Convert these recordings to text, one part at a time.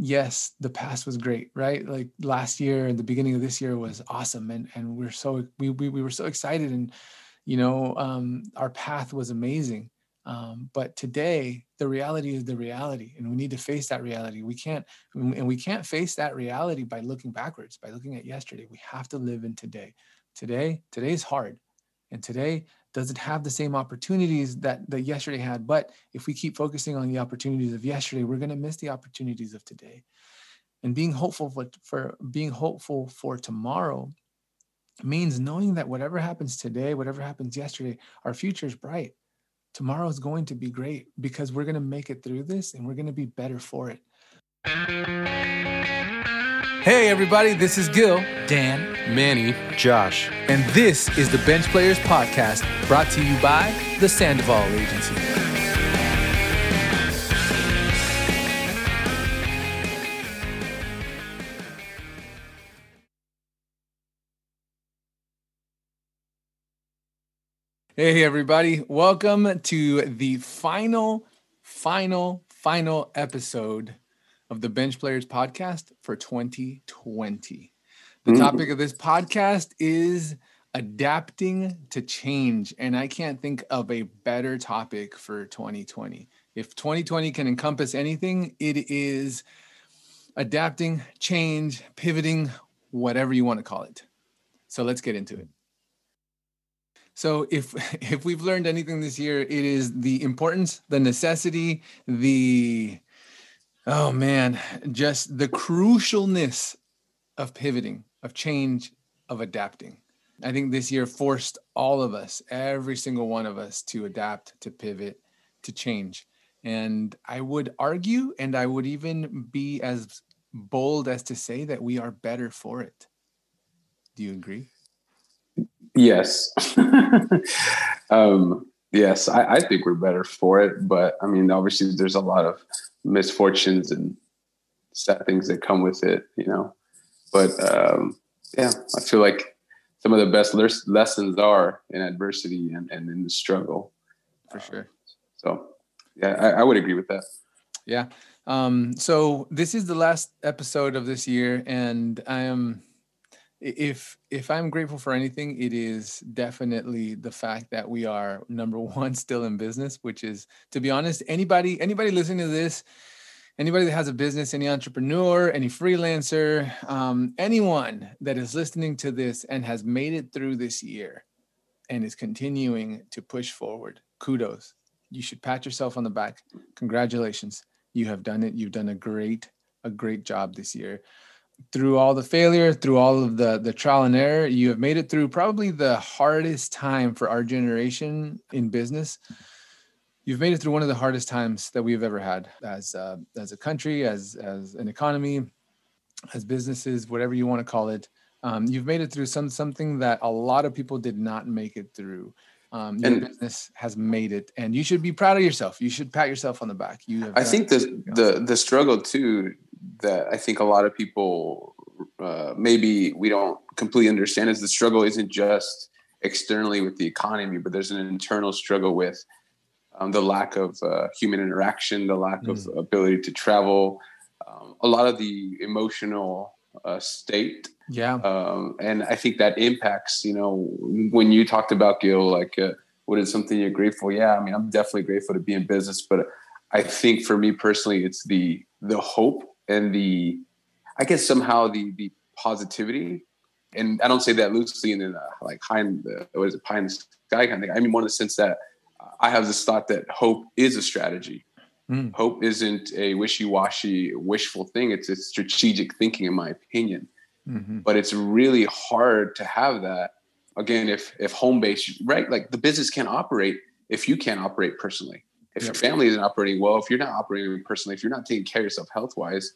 yes, the past was great, right? Like last year and the beginning of this year was awesome, and and we're so we we, we were so excited, and you know, um, our path was amazing. Um, but today, the reality is the reality, and we need to face that reality. We can't, and we can't face that reality by looking backwards, by looking at yesterday. We have to live in today. Today, today is hard, and today doesn't have the same opportunities that that yesterday had. But if we keep focusing on the opportunities of yesterday, we're going to miss the opportunities of today. And being hopeful for, for being hopeful for tomorrow means knowing that whatever happens today, whatever happens yesterday, our future is bright. Tomorrow is going to be great because we're going to make it through this and we're going to be better for it. Hey, everybody, this is Gil, Dan, Manny, Josh, and this is the Bench Players Podcast brought to you by the Sandoval Agency. Hey, everybody, welcome to the final, final, final episode of the Bench Players podcast for 2020. The mm-hmm. topic of this podcast is adapting to change. And I can't think of a better topic for 2020. If 2020 can encompass anything, it is adapting, change, pivoting, whatever you want to call it. So let's get into it. So if if we've learned anything this year, it is the importance, the necessity, the Oh man, just the crucialness of pivoting, of change, of adapting. I think this year forced all of us, every single one of us, to adapt, to pivot, to change. And I would argue, and I would even be as bold as to say that we are better for it. Do you agree? Yes. um, yes, I, I, think we're better for it. But I mean, obviously, there's a lot of misfortunes and sad things that come with it, you know. But um, yeah, I feel like some of the best lessons are in adversity and, and in the struggle. For um, sure. so yeah, I, I, would agree with that. Yeah. Um, so this is the last episode of this year, and I am if if i'm grateful for anything it is definitely the fact that we are number one still in business which is to be honest anybody anybody listening to this anybody that has a business any entrepreneur any freelancer um, anyone that is listening to this and has made it through this year and is continuing to push forward kudos. You should pat yourself on the back. Congratulations. You have done it. You've done a great a great job this year through all the failure, through all of the the trial and error, you have made it through probably the hardest time for our generation in business. You've made it through one of the hardest times that we've ever had as uh, as a country, as as an economy, as businesses, whatever you want to call it. Um, you've made it through some something that a lot of people did not make it through. Um, your and, business has made it, and you should be proud of yourself. You should pat yourself on the back. You, I think the the the struggle too that I think a lot of people uh, maybe we don't completely understand is the struggle isn't just externally with the economy, but there's an internal struggle with um, the lack of uh, human interaction, the lack mm. of ability to travel, um, a lot of the emotional uh, state. Yeah. Um, and I think that impacts, you know, when you talked about Gil, like, uh, what is something you're grateful? Yeah. I mean, I'm definitely grateful to be in business, but I think for me personally, it's the, the hope and the I guess somehow the the positivity, and I don't say that loosely in the like high in the what is it pie in the sky kind of thing. I mean more in the sense that I have this thought that hope is a strategy. Mm. Hope isn't a wishy-washy, wishful thing. It's a strategic thinking, in my opinion. Mm-hmm. But it's really hard to have that. Again, if if home base, right? Like the business can't operate if you can't operate personally if yep. your family isn't operating well, if you're not operating personally, if you're not taking care of yourself health wise,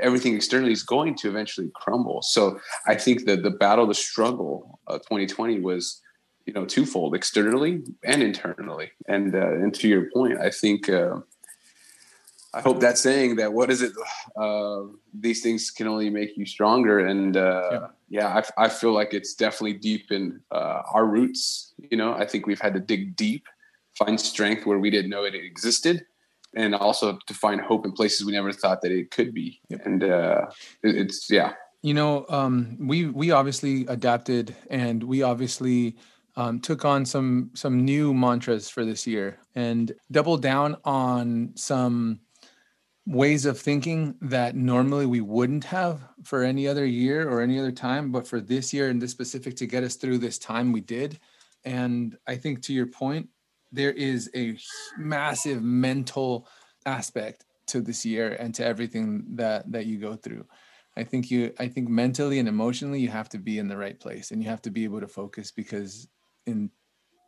everything externally is going to eventually crumble. So I think that the battle, the struggle of 2020 was, you know, twofold externally and internally. And, uh, and to your point, I think, uh, I hope that's saying that what is it? Uh, these things can only make you stronger. And uh, yeah, yeah I, I, feel like it's definitely deep in uh, our roots. You know, I think we've had to dig deep find strength where we didn't know it existed and also to find hope in places we never thought that it could be. Yep. And uh, it, it's yeah. You know, um, we we obviously adapted, and we obviously um, took on some some new mantras for this year, and doubled down on some ways of thinking that normally we wouldn't have for any other year or any other time, but for this year and this specific to get us through this time, we did. And I think to your point, there is a massive mental aspect to this year and to everything that that you go through. I think you I think mentally and emotionally you have to be in the right place and you have to be able to focus because in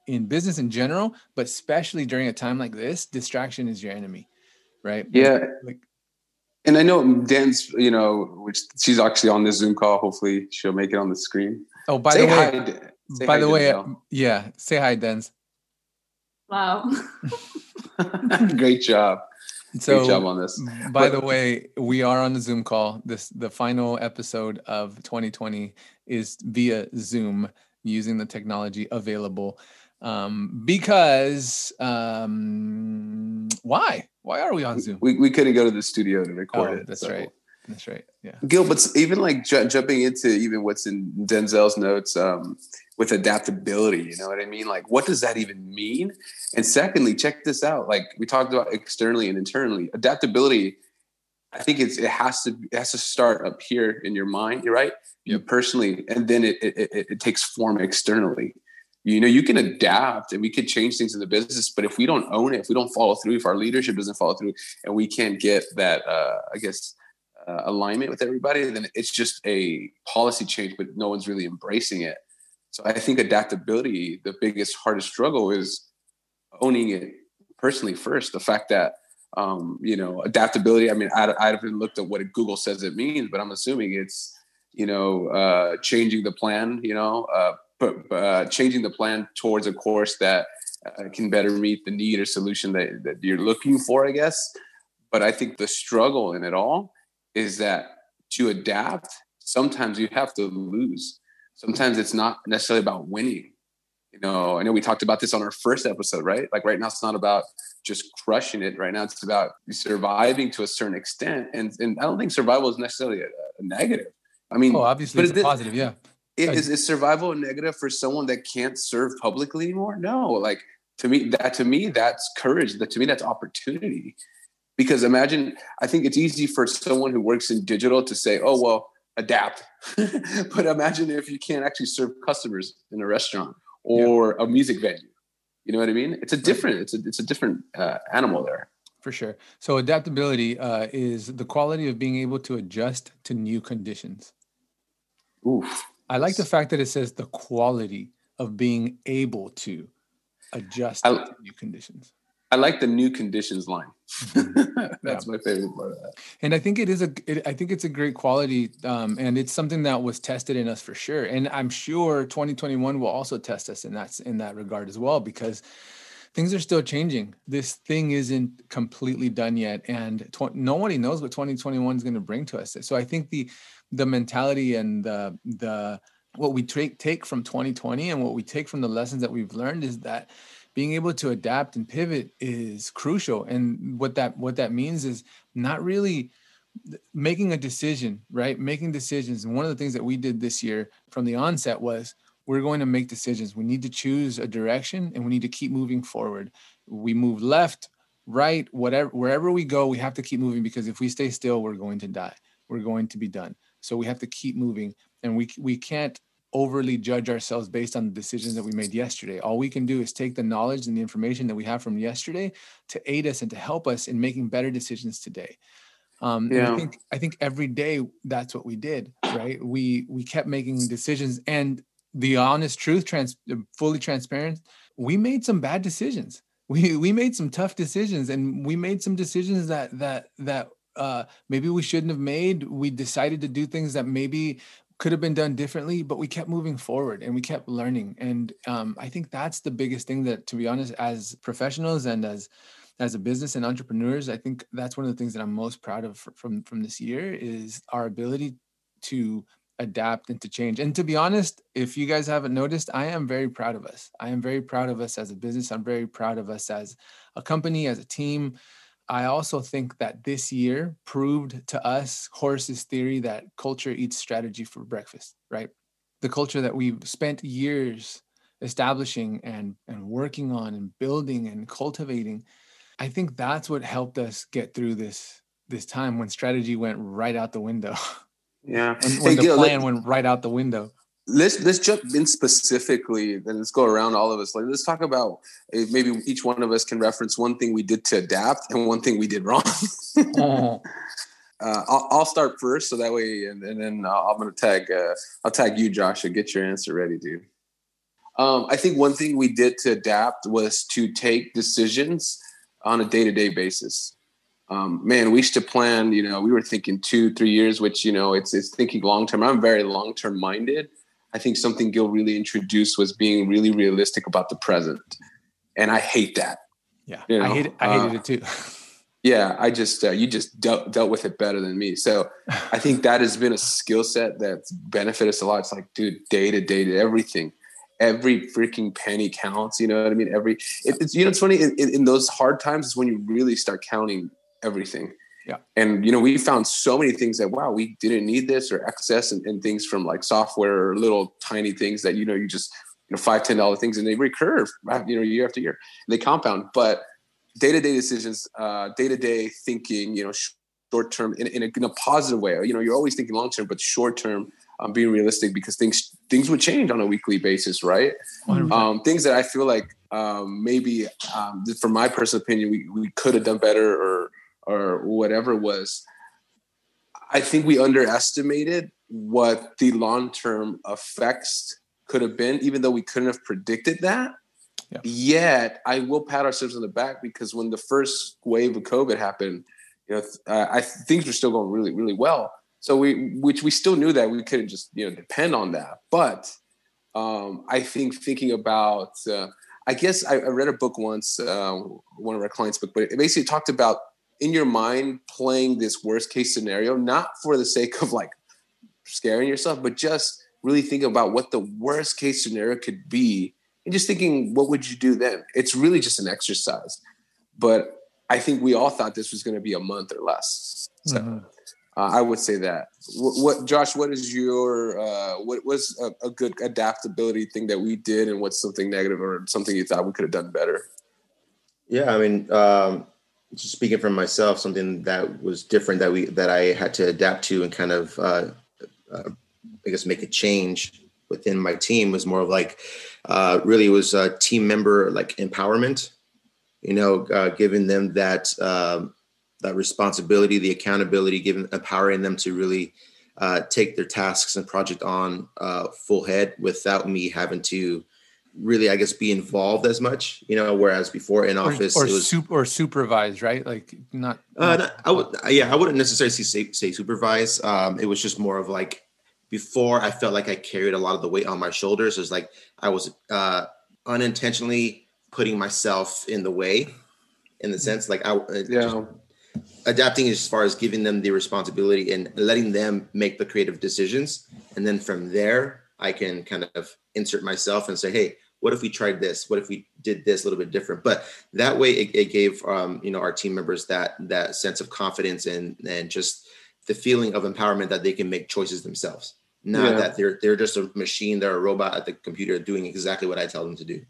in business in general, but especially during a time like this, distraction is your enemy right? Yeah. Like, and I know Dan's, you know, which she's actually on this Zoom call. Hopefully, she'll make it on the screen. Oh, by say the way, hi, by the way, yeah, say hi, Dens. Wow. Great job. So, Great job on this. By but, the way, we are on the Zoom call. This the final episode of 2020 is via Zoom using the technology available um, because um, why? Why are we on Zoom? We, we couldn't go to the studio to record oh, it. That's so. right. That's right. Yeah. Gil, but even like ju- jumping into even what's in Denzel's notes um, with adaptability, you know what I mean? Like, what does that even mean? And secondly, check this out. Like we talked about externally and internally, adaptability. I think it's it has to it has to start up here in your mind. You're right. You personally, and then it, it it, it takes form externally you know you can adapt and we can change things in the business but if we don't own it if we don't follow through if our leadership doesn't follow through and we can't get that uh, i guess uh, alignment with everybody then it's just a policy change but no one's really embracing it so i think adaptability the biggest hardest struggle is owning it personally first the fact that um, you know adaptability i mean I, I haven't looked at what google says it means but i'm assuming it's you know uh, changing the plan you know uh, but uh, changing the plan towards a course that uh, can better meet the need or solution that, that you're looking for, I guess. But I think the struggle in it all is that to adapt, sometimes you have to lose. Sometimes it's not necessarily about winning. You know, I know we talked about this on our first episode, right? Like right now, it's not about just crushing it. Right now, it's about surviving to a certain extent. And, and I don't think survival is necessarily a, a negative. I mean, oh, obviously, it's positive, yeah. Is, is survival a negative for someone that can't serve publicly anymore? No, like to me, that to me, that's courage. That to me, that's opportunity. Because imagine, I think it's easy for someone who works in digital to say, "Oh well, adapt," but imagine if you can't actually serve customers in a restaurant or yeah. a music venue. You know what I mean? It's a different, it's a it's a different uh, animal there. For sure. So adaptability uh, is the quality of being able to adjust to new conditions. Oof. I like the fact that it says the quality of being able to adjust I, to new conditions. I like the new conditions line. That's yeah. my favorite part of that. And I think it is a, it, I think it's a great quality, um, and it's something that was tested in us for sure. And I'm sure 2021 will also test us in that in that regard as well, because things are still changing. This thing isn't completely done yet, and tw- nobody knows what 2021 is going to bring to us. So I think the the mentality and the the what we take take from 2020 and what we take from the lessons that we've learned is that being able to adapt and pivot is crucial. And what that what that means is not really making a decision right? Making decisions. And one of the things that we did this year from the onset was we're going to make decisions. We need to choose a direction and we need to keep moving forward. We move left right whatever wherever we go we have to keep moving because if we stay still we're going to die. We're going to be done. So we have to keep moving, and we we can't overly judge ourselves based on the decisions that we made yesterday. All we can do is take the knowledge and the information that we have from yesterday to aid us and to help us in making better decisions today. Um, yeah. I think I think every day that's what we did, right? We we kept making decisions, and the honest truth, trans, fully transparent, we made some bad decisions. We we made some tough decisions, and we made some decisions that that that uh, maybe we shouldn't have made. We decided to do things that maybe could have been done differently, but we kept moving forward and we kept learning. And um, I think that's the biggest thing that, to be honest, as professionals and as as a business and entrepreneurs, I think that's one of the things that I'm most proud of from from this year is our ability to adapt and to change. And to be honest, if you guys haven't noticed, I am very proud of us. I am very proud of us as a business. I'm very proud of us as a company, as a team I also think that this year proved to us Horace's theory that culture eats strategy for breakfast, right? The culture that we've spent years establishing and, and working on and building and cultivating. I think that's what helped us get through this this time when strategy went right out the window. Yeah. when, when hey, the Gil, plan let, went right out the window. Let's let's jump in specifically, and let's go around all of us. Like let's talk about eh, maybe each one of us can reference one thing we did to adapt and one thing we did wrong. uh, I'll, I'll, start first, so that way, and, and then I'm gonna tag. Uh, I'll tag you, Josh, and get your answer ready, dude. Um, I think one thing we did to adapt was to take decisions on a day to day basis um, man, we used to plan, you know, we were thinking two, three years, which, you know, it's, it's thinking long term. I'm very long term minded. I think something Gil really introduced was being really realistic about the present. And I hate that. Yeah. You know? I hate it. I hated uh, it too. yeah. I just, uh, you just dealt, dealt with it better than me. So I think that has been a skill set that's benefited us a lot. It's like, dude, day to day to everything every freaking penny counts. You know what I mean? Every it, it's you know it's funny in, in, in, those hard times is when you really start counting everything. Yeah. And you know, we found so many things that wow, we didn't need this or excess and, and things from like software or little tiny things that you know you just you know five ten dollar things and they recur you know year after year they compound. But day to day decisions, day to day thinking, you know, short term in, in, in, a, positive way. You know, you're always thinking long term, but short term. Um, being realistic because things things would change on a weekly basis, right? Um, things that I feel like um, maybe, um, from my personal opinion, we, we could have done better or or whatever it was, I think we underestimated what the long term effects could have been, even though we couldn't have predicted that. Yeah. Yet, I will pat ourselves on the back because when the first wave of COVID happened, you know, uh, I things were still going really, really well. So we, which we still knew that we couldn't just you know depend on that. But um, I think thinking about, uh, I guess I, I, read a book once, uh, one of our clients' book, but it basically talked about in your mind playing this worst case scenario, not for the sake of like scaring yourself, but just really think about what the worst case scenario could be and just thinking, what would you do then? It's really just an exercise. But I think we all thought this was going to be a month or less. So mm-hmm. uh, I would say that. What, what, Josh? What is your uh, what was a, a, good adaptability thing that we did, and what's something negative or something you thought we could have done better? Yeah, I mean, um, just speaking from myself, something that was different that we that I had to adapt to and kind of uh, uh, I guess make a change within my team was more of like uh, really was a team member like empowerment. You know, uh, giving them that um, that responsibility, the accountability, giving empowering them to really uh, take their tasks and project on uh, full head without me having to really, I guess, be involved as much, you know, whereas before in office or, or, was, sup- or supervised, right? Like not, uh, not, I would, yeah, I wouldn't necessarily say, say supervise. Um, it was just more of like, before I felt like I carried a lot of the weight on my shoulders. It was like I was uh, unintentionally putting myself in the way in the sense like I, uh, yeah. adapting as far as giving them the responsibility and letting them make the creative decisions. And then from there, I can kind of insert myself and say, Hey, what if we tried this? What if we did this a little bit different? But that way, it, it gave um, you know our team members that that sense of confidence and and just the feeling of empowerment that they can make choices themselves. Not yeah. that they're they're just a machine, they're a robot at the computer doing exactly what I tell them to do.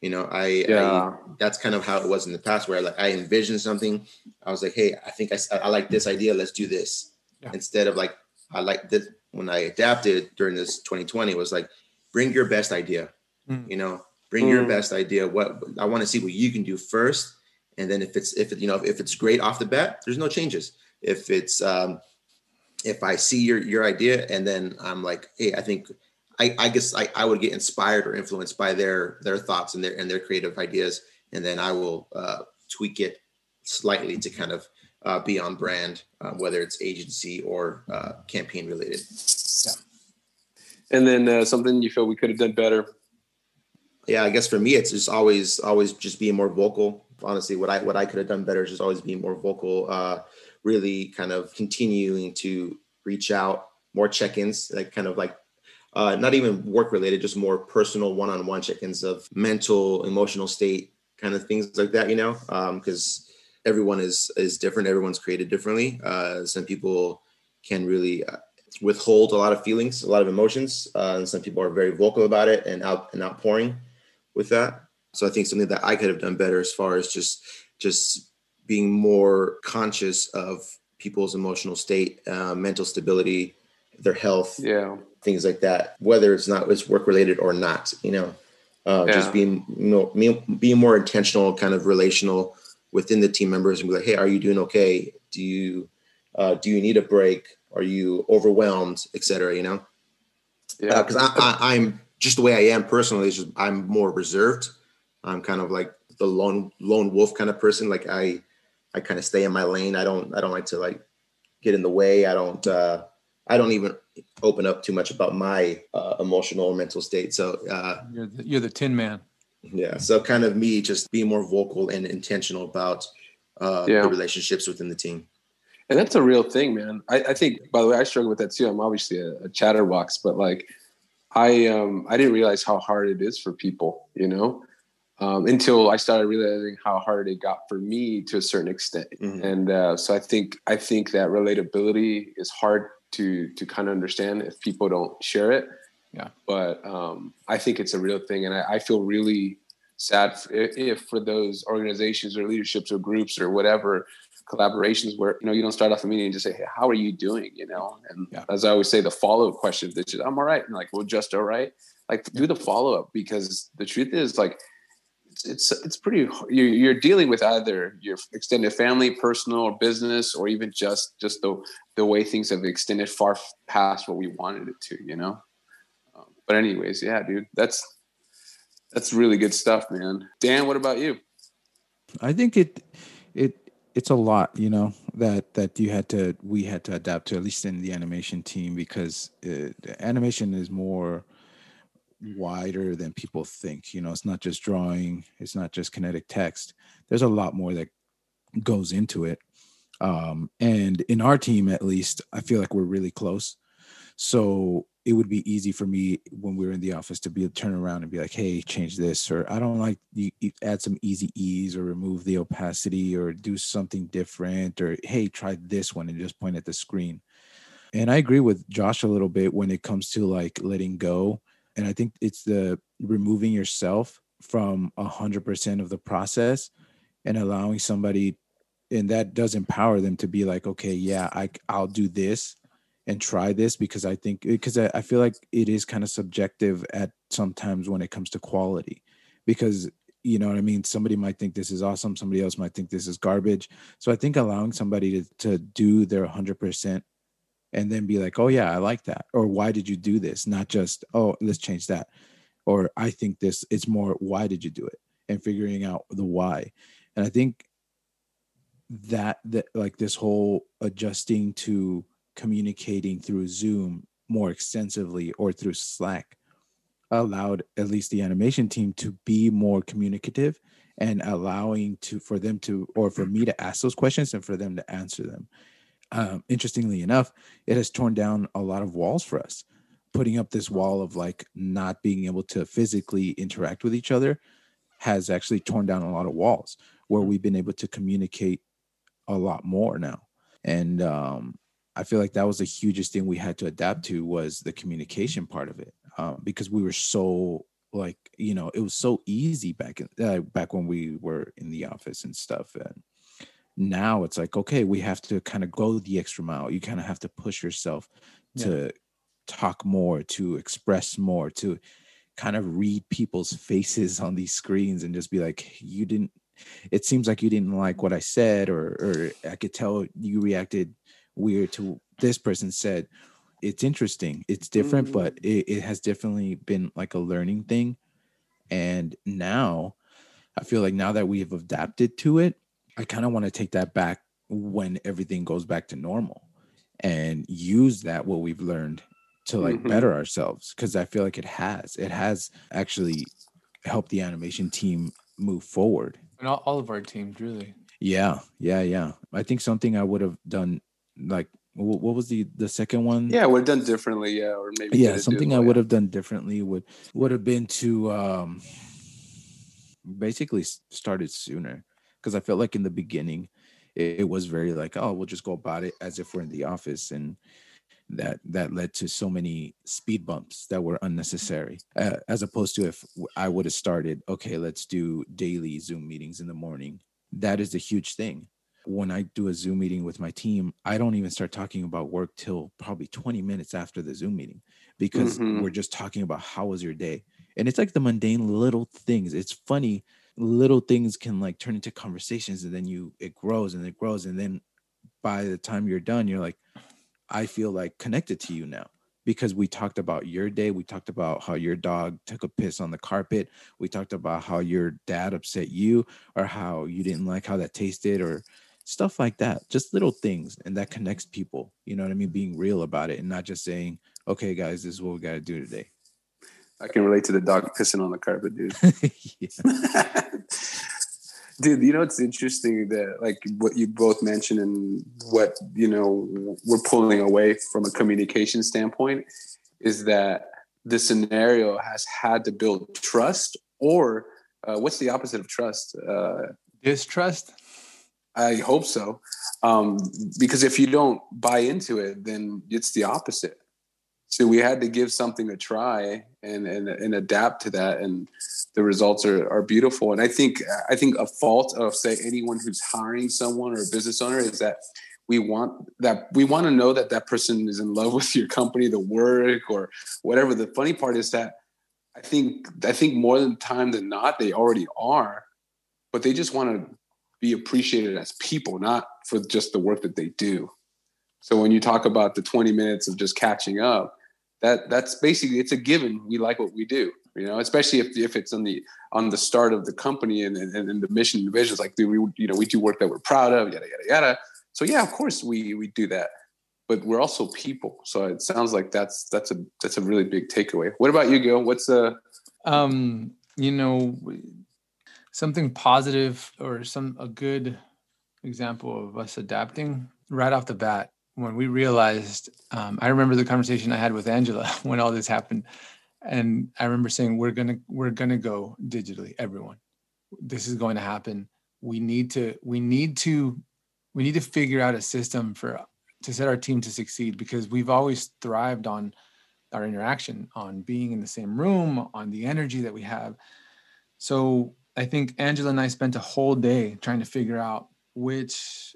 You know, I, yeah. I that's kind of how it was in the past, where like I envisioned something. I was like, hey, I think I, I like this idea. Let's do this. Yeah. Instead of like I like this when I adapted during this 2020 was like bring your best idea mm. you know bring mm. your best idea what i want to see what you can do first and then if it's if it you know if it's great off the bat there's no changes if it's um if i see your your idea and then i'm like hey i think i i guess i, I would get inspired or influenced by their their thoughts and their and their creative ideas and then i will uh tweak it slightly to kind of uh, be on brand, uh, whether it's agency or uh, campaign related. Yeah. And then uh, something you feel we could have done better yeah, I guess for me, it's just always, always just being more vocal. Honestly, what I what I could have done better is just always being more vocal. Uh, really, kind of continuing to reach out, more check-ins, like kind of like uh, not even work related, just more personal one-on-one check-ins of mental, emotional state, kind of things like that. You know, because everyone is is different. Everyone's created differently. Uh, some people can really uh, withhold a lot of feelings, a lot of emotions, uh, and some people are very vocal about it and out and outpouring with that. So I think something that I could have done better as far as just just being more conscious of people's emotional state, uh, mental stability, their health, yeah, things like that. Whether it's not it's work related or not, you know, uh, Yeah. just being you know, being more intentional, kind of relational within the team members, and be like, hey, are you doing okay? Do you uh, do you need a break? Are you overwhelmed, et cetera? You know, yeah. because I, I, I'm just the way I am personally. Is just I'm more reserved. I'm kind of like the lone lone wolf kind of person. Like I I kind of stay in my lane. I don't I don't like to like get in the way. I don't uh, I don't even open up too much about my uh, emotional or mental state. So uh, You're the, you're the Tin Man. yeah, so kind of me just being more vocal and intentional about uh, Yeah. the relationships within the team. And that's a real thing, man. I, I think, by the way, I struggle with that too. I'm obviously a, a chatterbox, but like, I um, I didn't realize how hard it is for people, you know, um, until I started realizing how hard it got for me to a certain extent. Mhm. And uh, so I think I think that relatability is hard to to kind of understand if people don't share it. Yeah. But um, I think it's a real thing, and I, I feel really sad if, if for those organizations or leaderships or groups or whatever collaborations where you know you don't start off a meeting and just say hey how are you doing? you know? And Yeah. as i always say the follow-up question is just i'm all right? And like well just all right? Like do the follow-up because the truth is like it's it's, it's pretty you're, you're dealing with either your extended family personal or business or even just just the the way things have extended far past what we wanted it to you know? Um, but anyways yeah dude that's that's really good stuff man. Dan what about you? I think it it it's a lot, you know, that that you had to we had to adapt to at least in the animation team because uh, the animation is more wider than people think. You know, it's not just drawing, it's not just kinetic text. There's a lot more that goes into it. Um, and in our team, at least, I feel like we're really close. So it would be easy for me when we were in the office to be a turn around and be like, "Hey, change this," or "I don't like you, add some easy ease or remove the opacity or do something different," or "Hey, try this one," and just point at the screen. And I agree with Josh a little bit when it comes to like letting go. And I think it's the removing yourself from a hundred percent of the process and allowing somebody, and that does empower them to be like, okay, yeah, I I'll do this and try this because I think eh, because I, I feel like it is kind of subjective at sometimes when it comes to quality. Because you know what I mean? Somebody might think this is awesome somebody else might think this is garbage. So I think allowing somebody to to do their 100% and then be like oh yeah I like that or why did you do this? Not just oh let's change that or I think this it's more why did you do it? and figuring out the why. And I think that that like this whole adjusting to communicating through Zoom more extensively or through Slack allowed at least the animation team to be more communicative and allowing to for them to or for me to ask those questions and for them to answer them. Um, interestingly enough, it has torn down a lot of walls for us. Putting up this wall of like not being able to physically interact with each other has actually torn down a lot of walls where we've been able to communicate a lot more now. And um, I feel like that was the hugest thing we had to adapt to was the communication part of it, um, because we were so like you know it was so easy back in uh, back when we were in the office and stuff. And now it's like okay, we have to kind of go the extra mile. You kind of have to push yourself to talk more, to express more, to kind of read people's faces on these screens and just be like, you didn't. It seems like you didn't like what I said, or or I could tell you reacted weird to this person said it's interesting it's different Mhm. but it, it has definitely been like a learning thing and now i feel like now that we have adapted to it i kind of want to take that back when everything goes back to normal and use that what we've learned to like Mhm. better ourselves because i feel like it has it has actually helped the animation team move forward And all, all of our teams, really. yeah, yeah, yeah. I think something I would have done, like, wh- what was the the second one? Yeah, would have done differently. Yeah, or maybe yeah. Something I would have done differently would would have been to um basically started sooner. because I felt like in the beginning it, it was very like, oh, we'll just go about it as if we're in the office and that that led to so many speed bumps that were unnecessary uh, as opposed to if i would have started okay let's do daily zoom meetings in the morning that is a huge thing when i do a zoom meeting with my team i don't even start talking about work till probably 20 minutes after the zoom meeting because Mhm. we're just talking about how was your day. And it's like the mundane little things. It's funny little things can like turn into conversations and then you it grows and it grows and then by the time you're done you're like i feel like connected to you now because we talked about your day. We talked about how your dog took a piss on the carpet. We talked about how your dad upset you or how you didn't like how that tasted or stuff like that just little things and that connects people you know what i mean being real about it and not just saying okay guys this is what we got to do today I can relate to the dog pissing on the carpet, dude. Dude, you know it's interesting that like what you both mentioned and what you know we're pulling away from a communication standpoint is that the scenario has had to build trust, or uh, what's the opposite of trust? Uh, Distrust. I hope so, um, because if you don't buy into it, then it's the opposite. So we had to give something a try and and, and adapt to that, and the results are, are beautiful. And I think I think a fault of say anyone who's hiring someone or a business owner is that we want that we want to know that that person is in love with your company, the work, or whatever. The funny part is that I think I think more than time than not they already are, but they just want to be appreciated as people, not for just the work that they do. So when you talk about the 20 minutes of just catching up, that that's basically it's a given. We like what we do, you know, especially if if it's on the on the start of the company and and, and the mission and visions. Like do we you know we do work that we're proud of, yada yada yada. So yeah, of course we we do that, but we're also people. So it sounds like that's that's a that's a really big takeaway. What about you, Gil? What's uh um you know something positive or some a good example of us adapting right off the bat when we realized um, i remember the conversation i had with angela when all this happened and i remember saying we're gonna we're gonna go digitally everyone. This is going to happen. We need to we need to we need to figure out a system for to set our team to succeed because we've always thrived on our interaction on being in the same room on the energy that we have. So i think angela and i spent a whole day trying to figure out which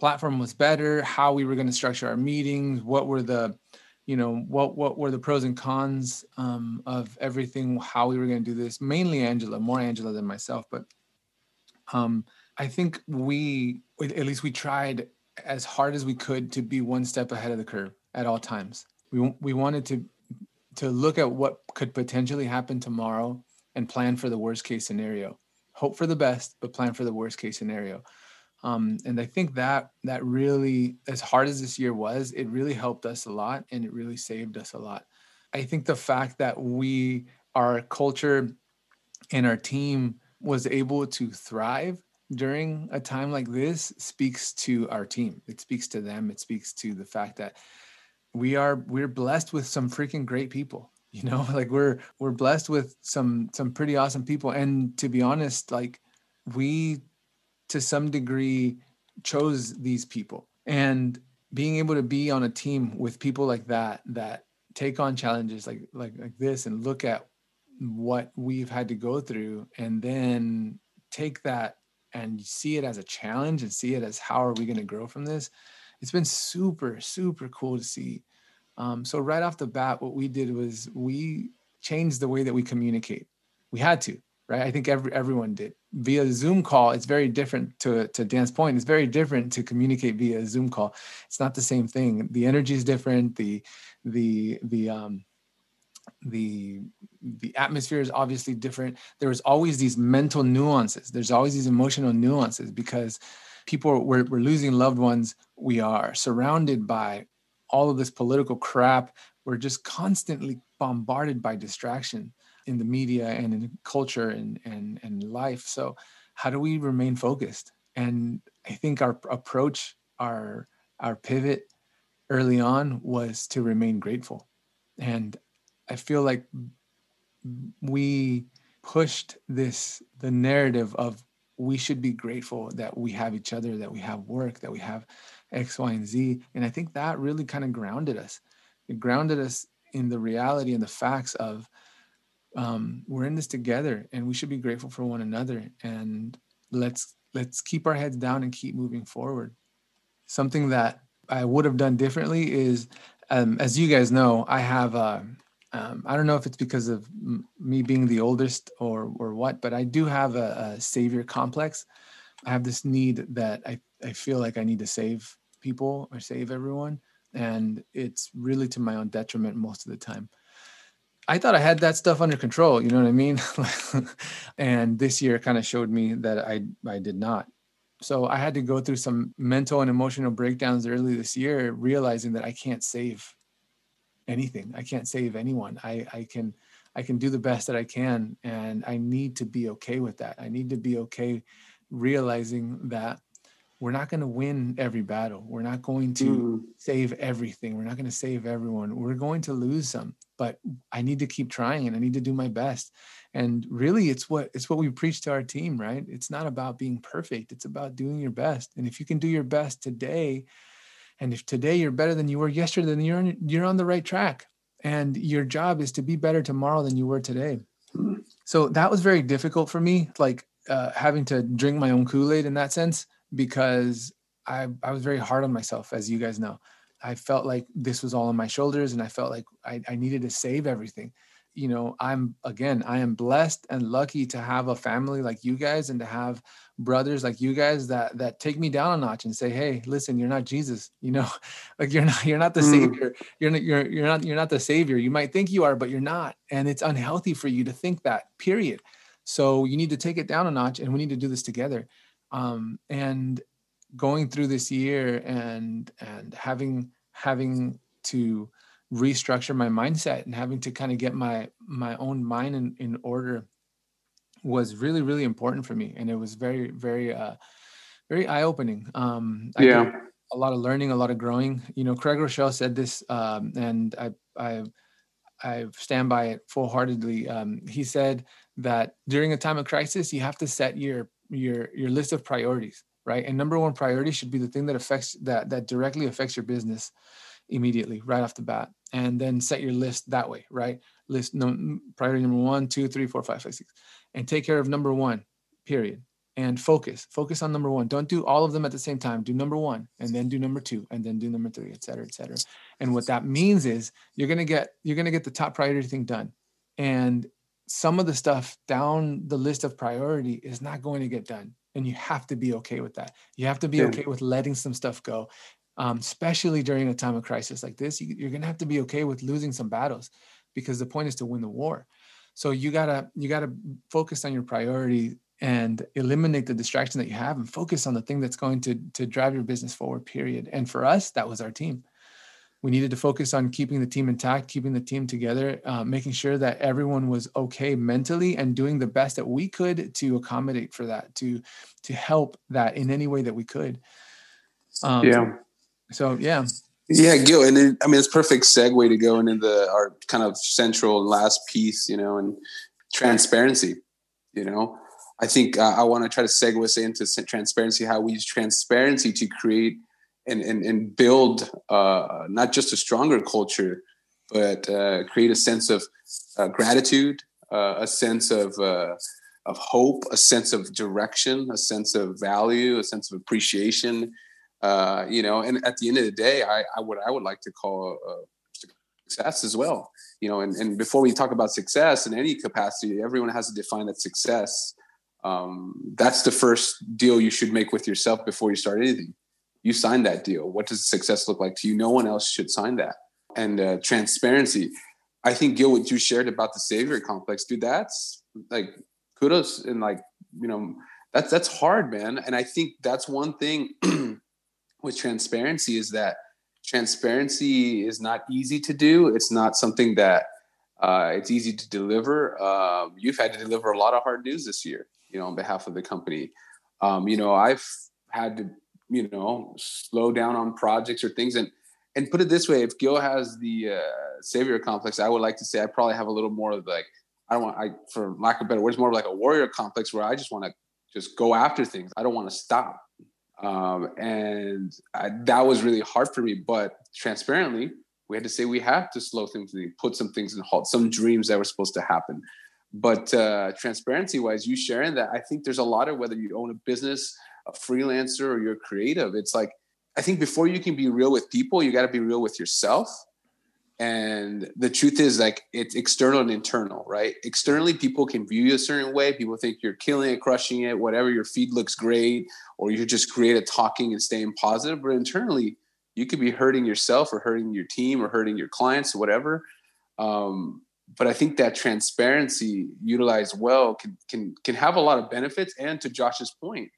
platform was better how we were going to structure our meetings what were the you know what what were the pros and cons um, of everything how we were going to do this. Mainly angela more angela than myself but um, i think we at least we tried as hard as we could to be one step ahead of the curve at all times. We, we wanted to to look at what could potentially happen tomorrow and plan for the worst case scenario. Hope for the best but plan for the worst case scenario. Um, and i think that that really as hard as this year was it really helped us a lot and it really saved us a lot. I think the fact that we our culture and our team was able to thrive during a time like this speaks to our team. It speaks to them. It speaks to the fact that we are we're blessed with some freaking great people you know like we're we're blessed with some some pretty awesome people. And to be honest like we to some degree chose these people. And being able to be on a team with people like that that take on challenges like like like this and look at what we've had to go through and then take that and see it as a challenge and see it as how are we going to grow from this it's been super super cool to see um, so right off the bat what we did was we changed the way that we communicate. We had to right? I think every, everyone did. Via zoom call it's very different to, to dan's point it's very different to communicate via zoom call. It's not the same thing. The energy is different. The the the um the the atmosphere is obviously different. There's always these mental nuances. There's always these emotional nuances because people we're, we're losing loved ones. We are surrounded by all of this political crap we're just constantly bombarded by distraction in the media and in culture and and, and life. So how do we remain focused? And i think our approach our our pivot early on was to remain grateful. And I feel like we pushed this the narrative of we should be grateful that we have each other, that we have work, that we have X, Y, and Z. And I think that really kind of grounded us. It grounded us in the reality and the facts of um, we're in this together and we should be grateful for one another and let's let's keep our heads down and keep moving forward something that i would have done differently is um, as you guys know i have a, um, I don't know if it's because of m- me being the oldest or or what, but I do have a, a, savior complex. I have this need that I, I feel like I need to save people or save everyone, and it's really to my own detriment most of the time. I thought I had that stuff under control, you know what I mean? and this year kind of showed me that I I did not. So I had to go through some mental and emotional breakdowns early this year, realizing that I can't save anything. I can't save anyone. I, I can I can do the best that I can, and I need to be okay with that. I need to be okay realizing that we're not going to win every battle. We're not going to mm. save everything. We're not going to save everyone. We're going to lose some, but I need to keep trying and I need to do my best. And really it's what it's what we preach to our team, right? It's not about being perfect. It's about doing your best. And if you can do your best today, and if today you're better than you were yesterday, then you're on, you're on the right track. And your job is to be better tomorrow than you were today. So that was very difficult for me, like uh, having to drink my own Kool Aid in that sense, because I, I was very hard on myself, as you guys know. I felt like this was all on my shoulders, and I felt like I, I needed to save everything. You know i'm again i am blessed and lucky to have a family like you guys and to have brothers like you guys that that take me down a notch and say hey listen you're not jesus you know? Like you're not you're not the mm. savior. You're not you're you're not you're not the savior. You might think you are but you're not. And it's unhealthy for you to think that period. So you need to take it down a notch and we need to do this together um and going through this year and and having having to restructure my mindset and having to kind of get my my own mind in, in order was really really important for me. And it was very very uh very eye-opening. Um I yeah. a lot of learning a lot of growing. You know craig groeschel said this um and i i i stand by it full-heartedly um he said that during a time of crisis you have to set your your your list of priorities right? And number one priority should be the thing that affects that that directly affects your business immediately right off the bat and then set your list that way right? List no, priority number one two three four five five six and take care of number one period and focus. Focus on number one. Don't do all of them at the same time. Do number one and then do number two and then do number three et cetera et cetera. And what that means is you're to get you're to get the top priority thing done and some of the stuff down the list of priority is not going to get done and you have to be okay with that you have to be okay with letting some stuff go um, especially during a time of crisis like this. You, you're going to have to be okay with losing some battles because the point is to win the war. So you gotta you gotta focus on your priority and eliminate the distraction that you have and focus on the thing that's going to to drive your business forward. Period. And for us, that was our team. We needed to focus on keeping the team intact, keeping the team together, uh, making sure that everyone was okay mentally, and doing the best that we could to accommodate for that, to to help that in any way that we could. Um, yeah. So yeah. Yeah, Gil, and it, I mean it's perfect segue to go into the our kind of central last piece, you know, and transparency. You know, I think uh, I want to try to segue us into transparency, how we use transparency to create and and, and build uh, not just a stronger culture, but uh, create a sense of uh, gratitude, uh, a sense of uh, of hope, a sense of direction, a sense of value, a sense of appreciation uh, you know, and at the end of the day, I, I would I would like to call success as well. You know, and, and before we talk about success in any capacity, everyone has to define that success. Um, that's the first deal you should make with yourself before you start anything. You sign that deal. What does success look like to you? No one else should sign that. And uh, transparency. I think Gil, what you shared about the savior complex, dude, that's like kudos and like you know that's that's hard, man. And I think that's one thing with transparency is that transparency is not easy to do. It's not something that uh, it's easy to deliver. Um, you've had to deliver a lot of hard news this year, you know, on behalf of the company. Um, you know, I've had to, you know, slow down on projects or things. And and put it this way, if Gil has the uh, savior complex, I would like to say I probably have a little more of like I don't want I for lack of better words, more like a warrior complex where I just want to just go after things. I don't want to stop. Um, and I, that was really hard for me. But transparently, we had to say we have to slow things, put some things in halt, some dreams that were supposed to happen. But uh, transparency wise, you sharing that, I think there's a lot of whether you own a business, a freelancer, or you're creative. It's like I think before you can be real with people, you got to be real with yourself. And the truth is, like, it's external and internal, right? Externally, people can view you a certain way. People think you're killing it, crushing it, whatever. Your feed looks great, or you're just at talking and staying positive. But internally, you could be hurting yourself or hurting your team or hurting your clients or whatever. Um, but I think that transparency utilized well can can can have a lot of benefits. And to Josh's point,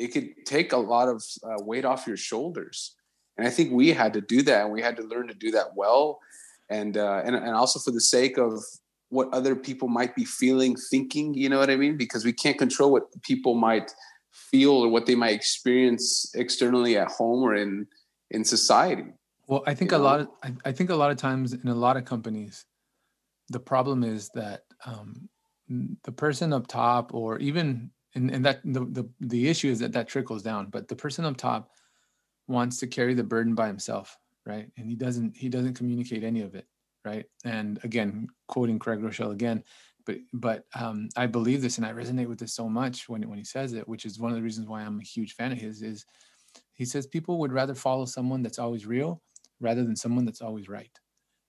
it could take a lot of uh, weight off your shoulders. And I think we had to do that, and we had to learn to do that well, and uh, and and also for the sake of what other people might be feeling, thinking. You know what I mean? Because we can't control what people might feel or what they might experience externally at home or in in society. Well, I think a know? lot of I, I, think a lot of times in a lot of companies, the problem is that um, the person up top or even and, and that the, the the issue is that that trickles down but the person up top wants to carry the burden by himself right? And he doesn't he doesn't communicate any of it right? And again quoting Craig Groeschel again but but um, i believe this and i resonate with this so much when, when he says it which is one of the reasons why i'm a huge fan of his is he says people would rather follow someone that's always real rather than someone that's always right.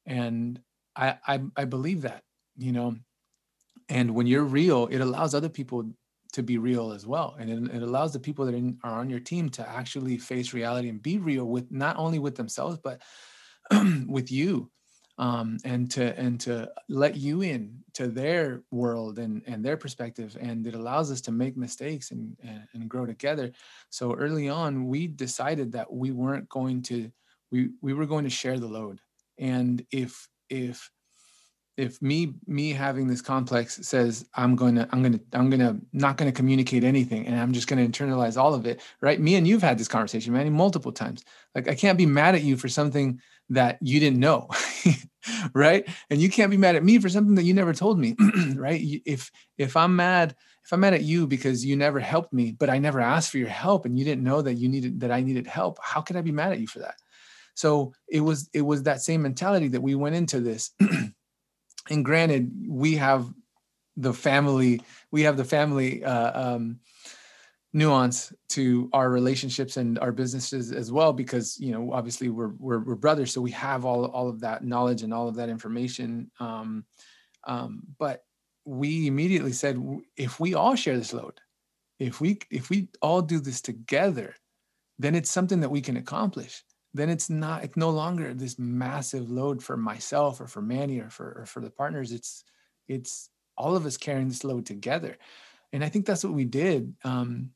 And I, I, I believe that, you know, and when you're real, it allows other people to be real as well, and it, it allows the people that are, on your team to actually face reality and be real with not only with themselves but with you, um, and to and to let you in to their world and and their perspective, and it allows us to make mistakes and and, and grow together. So early on, we decided that we weren't going to we we were going to share the load, and if if if me me having this complex says i'm going to i'm going to i'm going to not going to communicate anything and i'm just going to internalize all of it right? Me and you've had this conversation manny multiple times. Like i can't be mad at you for something that you didn't know right? And you can't be mad at me for something that you never told me right? If if i'm mad if i'm mad at you because you never helped me but i never asked for your help and you didn't know that you needed that i needed help how could i be mad at you for that? So it was it was that same mentality that we went into this. and granted, we have the family we have the family uh, um, nuance to our relationships and our businesses as well because you know obviously we're we're, we're brothers so we have all all of that knowledge and all of that information. Um, um, but we immediately said if we all share this load if we if we all do this together then it's something that we can accomplish then it's not it's no longer this massive load for myself or for Manny or for or for the partners. It's it's all of us carrying this load together, and I think that's what we did. Um,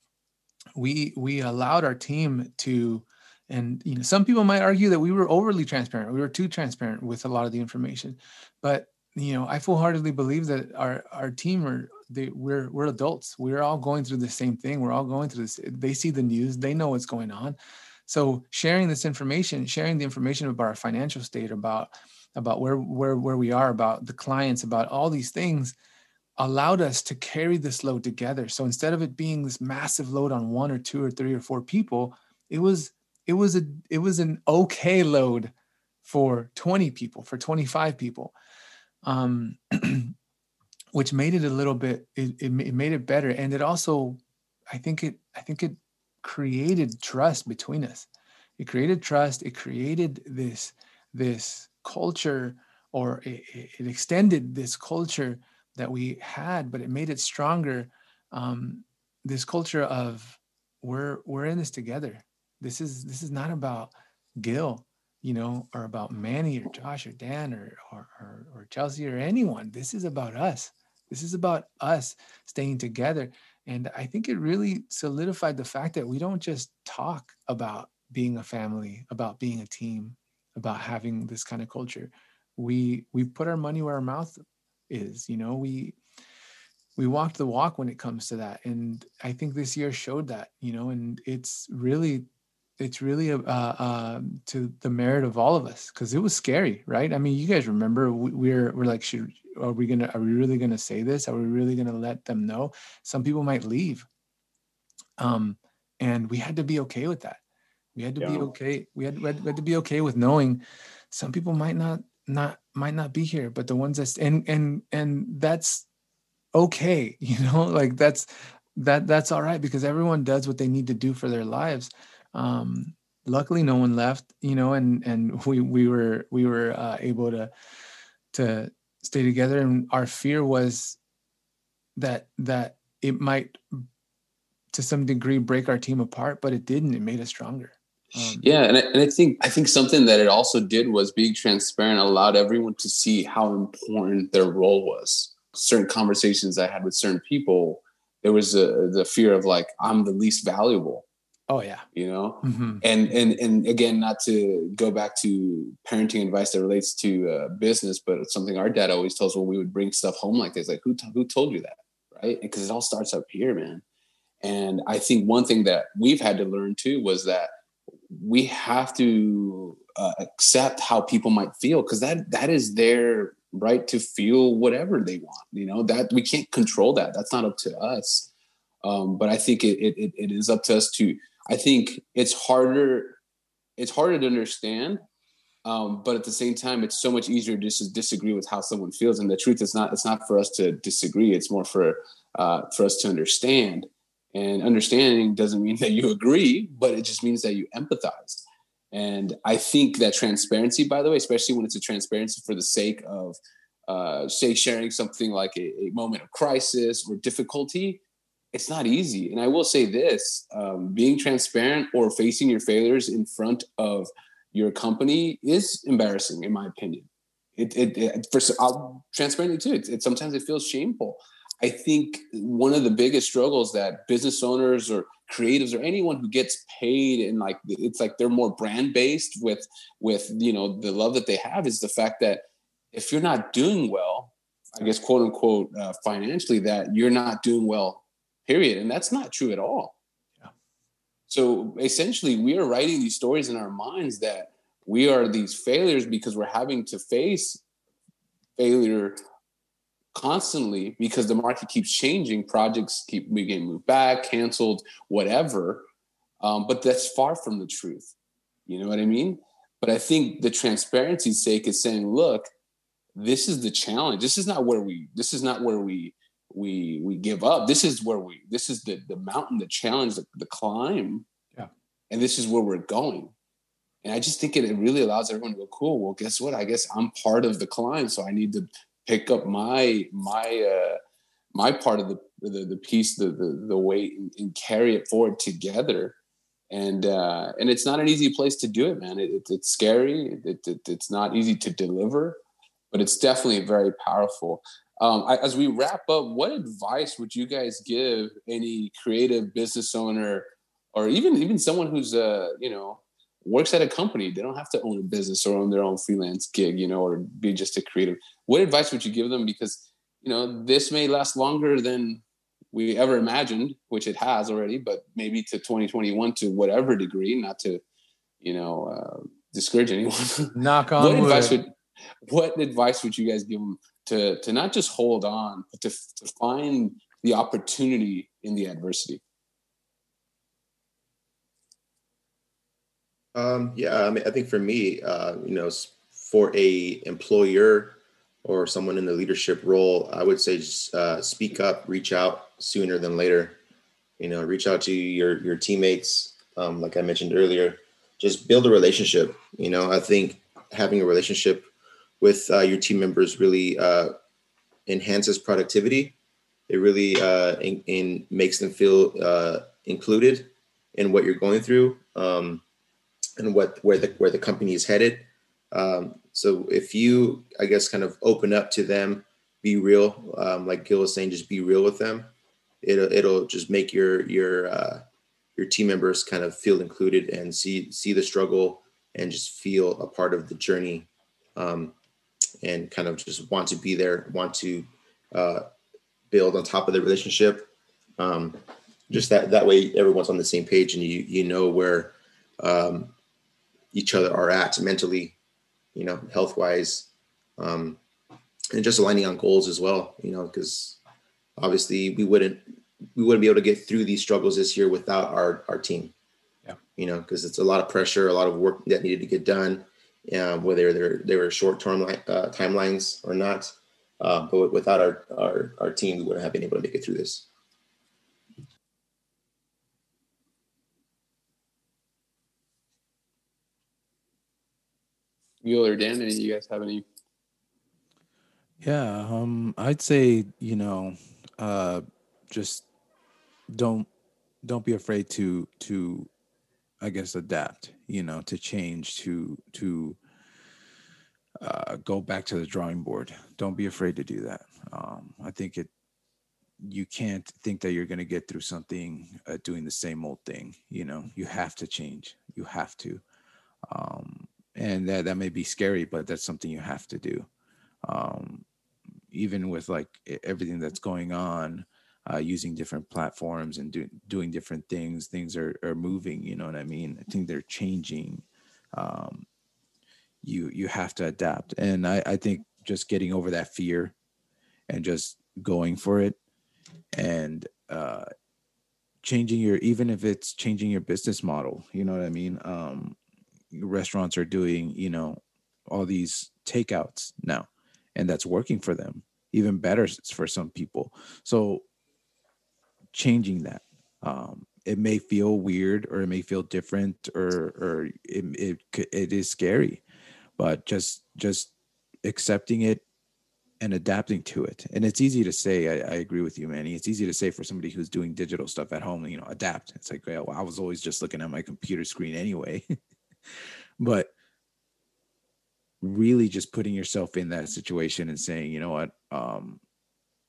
we we allowed our team to, and you know, some people might argue that we were overly transparent. We were too transparent with a lot of the information, but you know, I full heartedly believe that our our team are they we're we're adults. We're all going through the same thing. We're all going through this. They see the news. They know what's going on so sharing this information, sharing the information about our financial state, about about where where where we are, about the clients, about all these things, allowed us to carry this load together. So instead of it being this massive load on one or two or three or four people, it was it was a it was an okay load for 20 people, for 25 people. Um, which made it a little bit it, it, it made it better and it also i think it i think it created trust between us. It created trust. It created this this culture, or it, it extended this culture that we had, but it made it stronger. Um, this culture of we're we're in this together. This is this is not about Gil, you know, or about Manny or Josh or Dan or or, or, or Chelsea or anyone. This is about us. This is about us staying together. And I think it really solidified the fact that we don't just talk about being a family, about being a team, about having this kind of culture. We we put our money where our mouth is. You know, we we walked the walk when it comes to that, and I think this year showed that. You know, and it's really it's really uh, uh, to the merit of all of us because it was scary, right? I mean, you guys remember we, we're we're like, should are we gonna are we really gonna say this are we really gonna let them know some people might leave um, and we had to be okay with that. We had to be okay. We had, we had we had to be okay with knowing some people might not not might not be here, but the ones that's and and and that's okay. You know, like that's that that's all right because everyone does what they need to do for their lives. Um, luckily, no one left. You know, and and we we were we were uh, able to to stay together. And our fear was that that it might to some degree break our team apart, but it didn't. It made us stronger. Um, Yeah, and I, and I think I think something that it also did was being transparent allowed everyone to see how important their role was. Certain conversations I had with certain people, there was a, the fear of like I'm the least valuable, Oh yeah. you know. Mhm. And and and again, not to go back to parenting advice that relates to uh, business, but it's something our dad always tells when we would bring stuff home like this, like who t- who told you that, right? Because it all starts up here, man. And I think one thing that we've had to learn too was that we have to uh, accept how people might feel because that that is their right to feel whatever they want. You know that we can't control that. That's not up to us. Um, but I think it, it it is up to us to. I think it's harder. It's harder to understand, um, but at the same time, it's so much easier just to disagree with how someone feels. And the truth is not. It's not for us to disagree. It's more for uh, for us to understand. And understanding doesn't mean that you agree, but it just means that you empathize. And I think that transparency, by the way, especially when it's a transparency for the sake of, uh, say, sharing something like a, a moment of crisis or difficulty, it's not easy. And I will say this um, being transparent or facing your failures in front of your company is embarrassing, in my opinion. It, it, it for I'll transparently too. It, it sometimes it feels shameful. I think one of the biggest struggles that business owners or creatives or anyone who gets paid and like it's like they're more brand based with with you know the love that they have is the fact that if you're not doing well, I guess quote unquote uh, financially, that you're not doing well. Period, and that's not true at all. Yeah. So essentially, we are writing these stories in our minds that we are these failures because we're having to face failure constantly because the market keeps changing projects keep we getting moved back canceled whatever. Um, but that's far from the truth. You know what i mean? But i think the transparency's sake is saying look this is the challenge. This is not where we this is not where we we we give up. This is where we this is the the mountain the challenge the, the climb. Yeah. and this is where we're going. And i just think it, it really allows everyone to go cool well guess what? I guess i'm part of the climb so i need to pick up my my uh my part of the the, the piece the, the the weight and, and carry it forward together. And uh and it's not an easy place to do it man. It, it, it's scary. It, it, it's not easy to deliver but it's definitely very powerful um, I, as we wrap up what advice would you guys give any creative business owner or even even someone who's uh you know works at a company? They don't have to own a business or own their own freelance gig you know or be just a creative. What advice would you give them? Because you know this may last longer than we ever imagined which it has already but maybe to 2021 to whatever degree not to you know uh, discourage anyone. Knock on what wood. advice would what advice would you guys give them to to not just hold on but to, to find the opportunity in the adversity Um, yeah, I mean, I think for me, uh, you know, for a employer or someone in the leadership role, I would say just uh, speak up, reach out sooner than later. You know, reach out to your your teammates. Um, like I mentioned earlier, just build a relationship. You know, I think having a relationship with uh, your team members really uh, enhances productivity. It really uh, in, in makes them feel uh, included in what you're going through. Um, and what where the where the company is headed. Um, so if you, I guess, kind of open up to them, be real, um, like Gil was saying, just be real with them. It'll it'll just make your your uh, your team members kind of feel included and see see the struggle and just feel a part of the journey, um, and kind of just want to be there, want to uh, build on top of the relationship. Um, just that that way, everyone's on the same page, and you you know where um, each other are at mentally, you know, health wise, um, and just aligning on goals as well, you know, because obviously we wouldn't we wouldn't be able to get through these struggles this year without our our team. Yeah. You know, because it's a lot of pressure, a lot of work that needed to get done, um, whether they're they were short term uh, timelines or not. Uh, but without our, our our team, we wouldn't have been able to make it through this. Gil or Dan, any of you guys have any? Yeah, um, I'd say you know, uh, just don't don't be afraid to to, I guess, adapt. You know, to change, to to uh, go back to the drawing board. Don't be afraid to do that. Um, I think it. You can't think that you're going to get through something uh, doing the same old thing. You know, you have to change. You have to. Um, and that that may be scary, but that's something you have to do. Um, even with like everything that's going on, uh, using different platforms and do, doing different things, things are are moving. You know what I mean? I think they're changing. Um, you you have to adapt, and I, I think just getting over that fear and just going for it and uh, changing your even if it's changing your business model you know what i mean um, restaurants are doing, you know, all these takeouts now, and that's working for them. Even better for some people. So changing that. Um, it may feel weird or it may feel different or or it, it it is scary but just just accepting it and adapting to it. And it's easy to say I, I, agree with you manny. It's easy to say for somebody who's doing digital stuff at home you know adapt. It's like well, i was always just looking at my computer screen anyway. But really just putting yourself in that situation and saying you know what? Um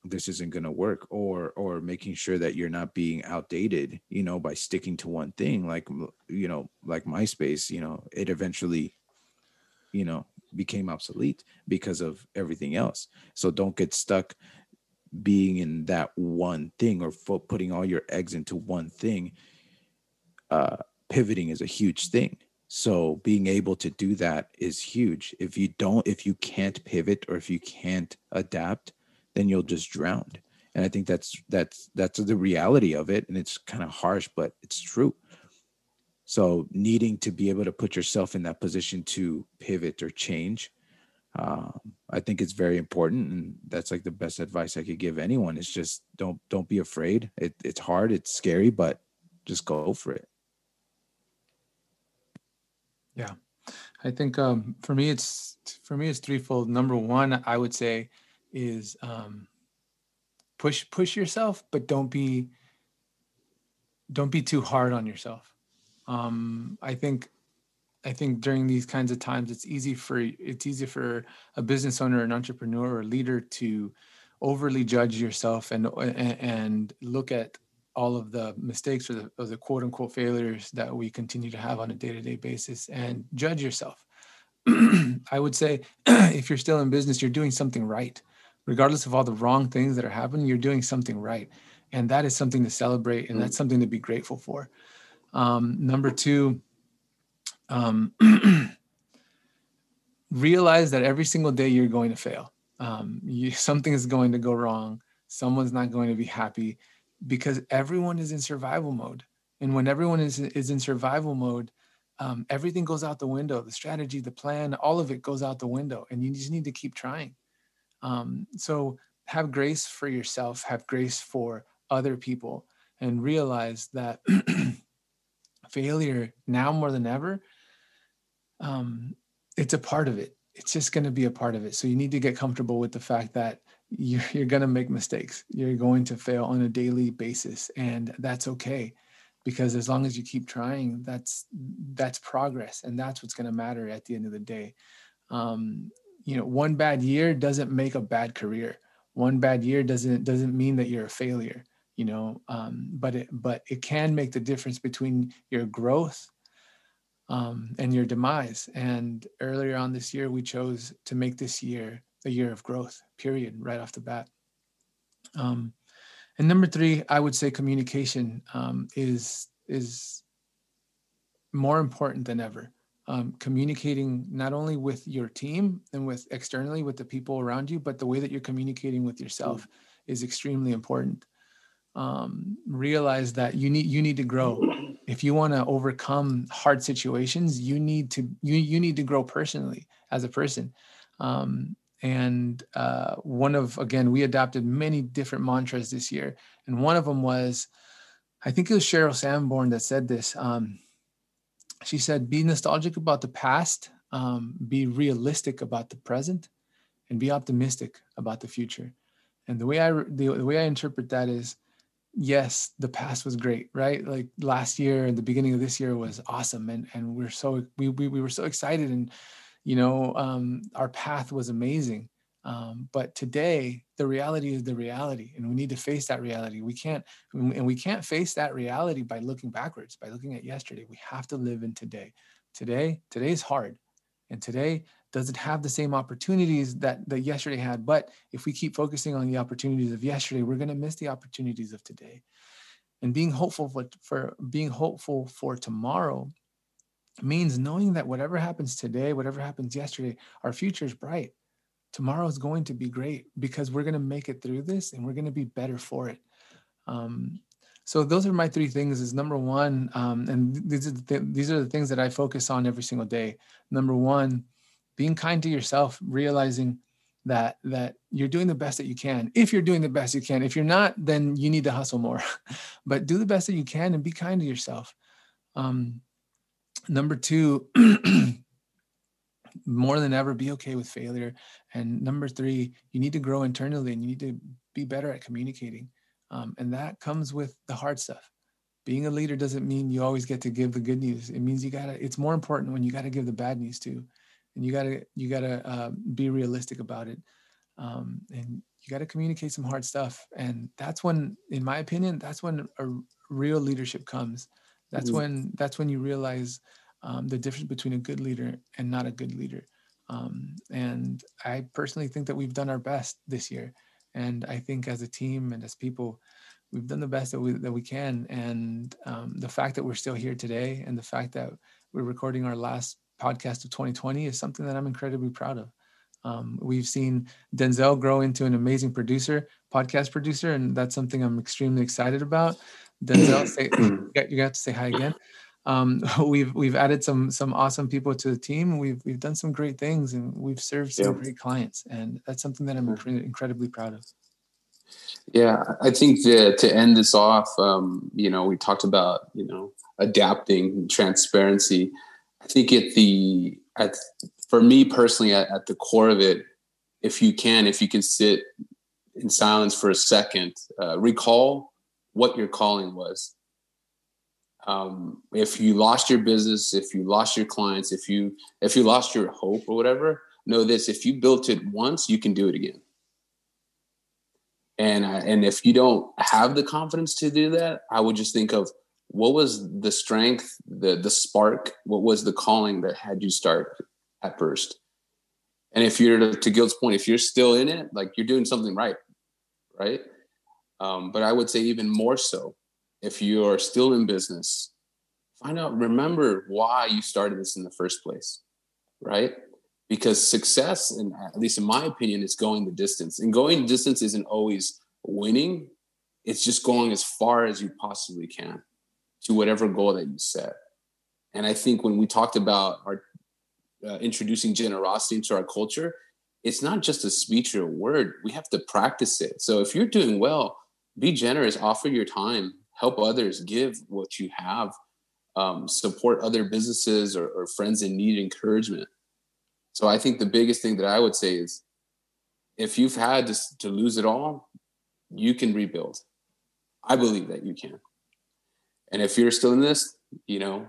this isn't going to work or or making sure that you're not being outdated you know by sticking to one thing like you know like myspace you know it eventually you know became obsolete because of everything else so don't get stuck being in that one thing or putting all your eggs into one thing uh pivoting is a huge thing so being able to do that is huge. If you don't, if you can't pivot or if you can't adapt, then you'll just drown. And I think that's that's that's the reality of it. And it's kind of harsh, but it's true. So needing to be able to put yourself in that position to pivot or change, um, I think it's very important. And that's like the best advice I could give anyone is just don't don't be afraid. It, it's hard, it's scary, but just go for it. Yeah, I think um, for me it's for me it's threefold. Number one, I would say, is um, push push yourself, but don't be don't be too hard on yourself. Um, I think I think during these kinds of times, it's easy for it's easy for a business owner, an entrepreneur, or a leader to overly judge yourself and and look at all of the mistakes or the, or the quote unquote failures that we continue to have on a day-to-day basis and judge yourself i would say if you're still in business you're doing something right regardless of all the wrong things that are happening you're doing something right and that is something to celebrate and that's something to be grateful for um, number two um, realize that every single day you're going to fail um, you, something is going to go wrong someone's not going to be happy because everyone is in survival mode. And when everyone is, is in survival mode, um, everything goes out the window the strategy, the plan, all of it goes out the window. And you just need to keep trying. Um, so have grace for yourself, have grace for other people, and realize that failure now more than ever, um, it's a part of it. It's just going to be a part of it. So you need to get comfortable with the fact that you're, you're going to make mistakes. You're going to fail on a daily basis, and that's okay because as long as you keep trying, that's that's progress, and that's what's going to matter at the end of the day. Um, you know, one bad year doesn't make a bad career. One bad year doesn't doesn't mean that you're a failure. You know, um, but it but it can make the difference between your growth um, and your demise. And earlier on this year, we chose to make this year a year of growth, period, right off the bat. Um, and number three, I would say communication um, is is more important than ever. Um, communicating not only with your team and with externally with the people around you, but the way that you're communicating with yourself mm. is extremely important. um, realize that you need you need to grow if you want to overcome hard situations you need to you you need to grow personally as a person um, and uh, one of again we adopted many different mantras this year and one of them was i think it was Cheryl sandborn that said this um, she said be nostalgic about the past um, be realistic about the present and be optimistic about the future. And the way i the, the way i interpret that is yes the past was great right? Like last year and the beginning of this year was awesome and and we're so we we, we were so excited and you know um, our path was amazing um, but today the reality is the reality and we need to face that reality. We can't and we can't face that reality by looking backwards by looking at yesterday. We have to live in today. Today today is hard and today doesn't have the same opportunities that that yesterday had. But if we keep focusing on the opportunities of yesterday we're going to miss the opportunities of today. And being hopeful for, for being hopeful for tomorrow means knowing that whatever happens today whatever happens yesterday our future is bright tomorrow is going to be great because we're going to make it through this and we're going to be better for it. Um, so those are my three things is number one um, and these are, the th- these are the things that i focus on every single day. Number one being kind to yourself realizing that that you're doing the best that you can. If you're doing the best you can. If you're not then you need to hustle more. But do the best that you can and be kind to yourself. Um, number two more than ever be okay with failure. And number three you need to grow internally and you need to be better at communicating. Um, and that comes with the hard stuff. Being a leader doesn't mean you always get to give the good news. It means you gotta it's more important when you gotta give the bad news too and you gotta you gotta uh, be realistic about it. Um, and you gotta communicate some hard stuff. And that's when in my opinion that's when a real leadership comes. That's mm-hmm. when that's when you realize um, the difference between a good leader and not a good leader um, and i personally think that we've done our best this year and i think as a team and as people we've done the best that we that we can and um, the fact that we're still here today and the fact that we're recording our last podcast of 2020 is something that I'm incredibly proud of. Um, we've seen Denzel grow into an amazing producer, podcast producer, and that's something I'm extremely excited about. Denzel, say, you got to say hi again. Um, we've we've added some some awesome people to the team. We've we've done some great things, and we've served some yeah. great clients, and that's something that I'm incredibly proud of. Yeah, I think to, to end this off, um, you know, we talked about you know adapting, transparency. I think at the at for me personally at, at the core of it, if you can, if you can sit in silence for a second, uh, recall what your calling was. Um, if you lost your business, if you lost your clients, if you if you lost your hope or whatever, know this: if you built it once, you can do it again. And uh, and if you don't have the confidence to do that, I would just think of what was the strength, the the spark? What was the calling that had you start at first? And if you're to, to Gil's point, if you're still in it, like you're doing something right, right? Um, but I would say even more so, if you are still in business, find out, remember why you started this in the first place, right? Because success, and at least in my opinion, is going the distance. And going the distance isn't always winning; it's just going as far as you possibly can to whatever goal that you set. And I think when we talked about our uh, introducing generosity into our culture, it's not just a speech or a word. We have to practice it. So if you're doing well, be generous, offer your time, help others, give what you have, um, support other businesses or, or friends in need, encouragement. So I think the biggest thing that I would say is if you've had to, to lose it all, you can rebuild. I believe that you can. And if you're still in this, you know,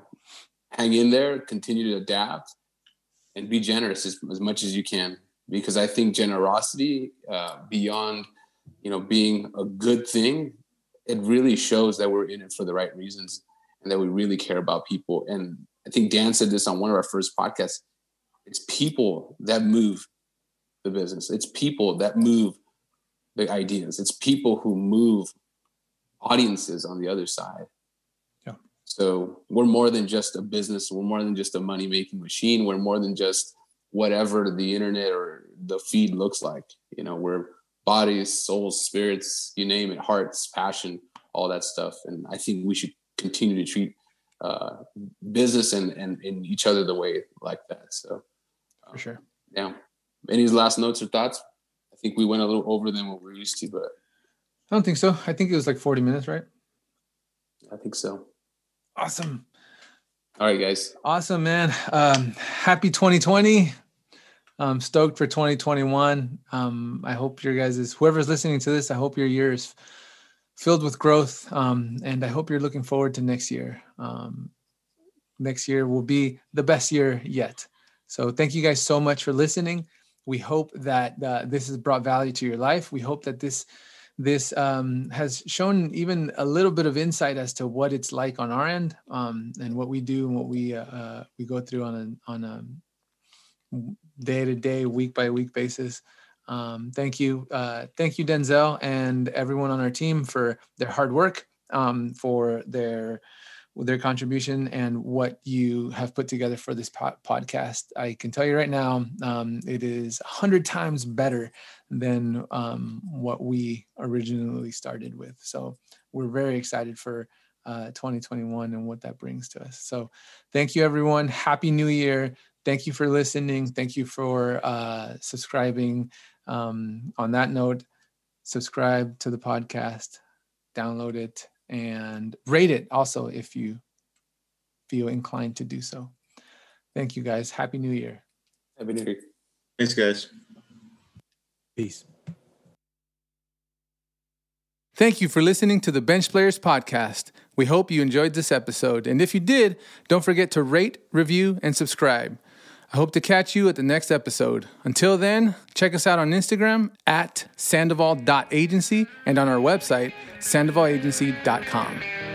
hang in there, continue to adapt, and be generous as, as much as you can. Because I think generosity, uh, beyond, you know, being a good thing, it really shows that we're in it for the right reasons and that we really care about people. And I think Dan said this on one of our first podcasts. It's people that move the business. It's people that move the ideas. It's people who move audiences on the other side. Yeah. So we're more than just a business. We're more than just a money making machine. We're more than just whatever the internet or the feed looks like. You know, we're bodies, souls, spirits, you name it, hearts, passion, all that stuff. And I think we should continue to treat uh, business and, and, and each other the way like that. So for sure. Yeah. Any last notes or thoughts? I think we went a little over than what we're used to, but I don't think so. I think it was like 40 minutes, right? I think so. Awesome. All right, guys. Awesome, man. Um, happy 2020. I'm stoked for 2021. Um, I hope your guys is whoever's listening to this. I hope your year is filled with growth, um, and I hope you're looking forward to next year. Um, next year will be the best year yet. So thank you guys so much for listening. We hope that uh, this has brought value to your life. We hope that this this um, has shown even a little bit of insight as to what it's like on our end um, and what we do and what we uh, uh we go through on a on a day to day, week by week basis. Um, thank you, uh, thank you, Denzel, and everyone on our team for their hard work, um, for their their contribution and what you have put together for this podcast. I can tell you right now, um, it is a hundred times better than um, what we originally started with. So we're very excited for uh, 2021 and what that brings to us. So thank you, everyone. Happy New Year. Thank you for listening. Thank you for uh, subscribing. Um, on that note, subscribe to the podcast, download it, and rate it also if you feel inclined to do so. Thank you guys. Happy New Year. Happy New Year. Thanks, guys. Peace. Thank you for listening to the Bench Players Podcast. We hope you enjoyed this episode. And if you did, don't forget to rate, review, and subscribe. I hope to catch you at the next episode. Until then, check us out on Instagram at sandoval.agency and on our website, sandovalagency.com.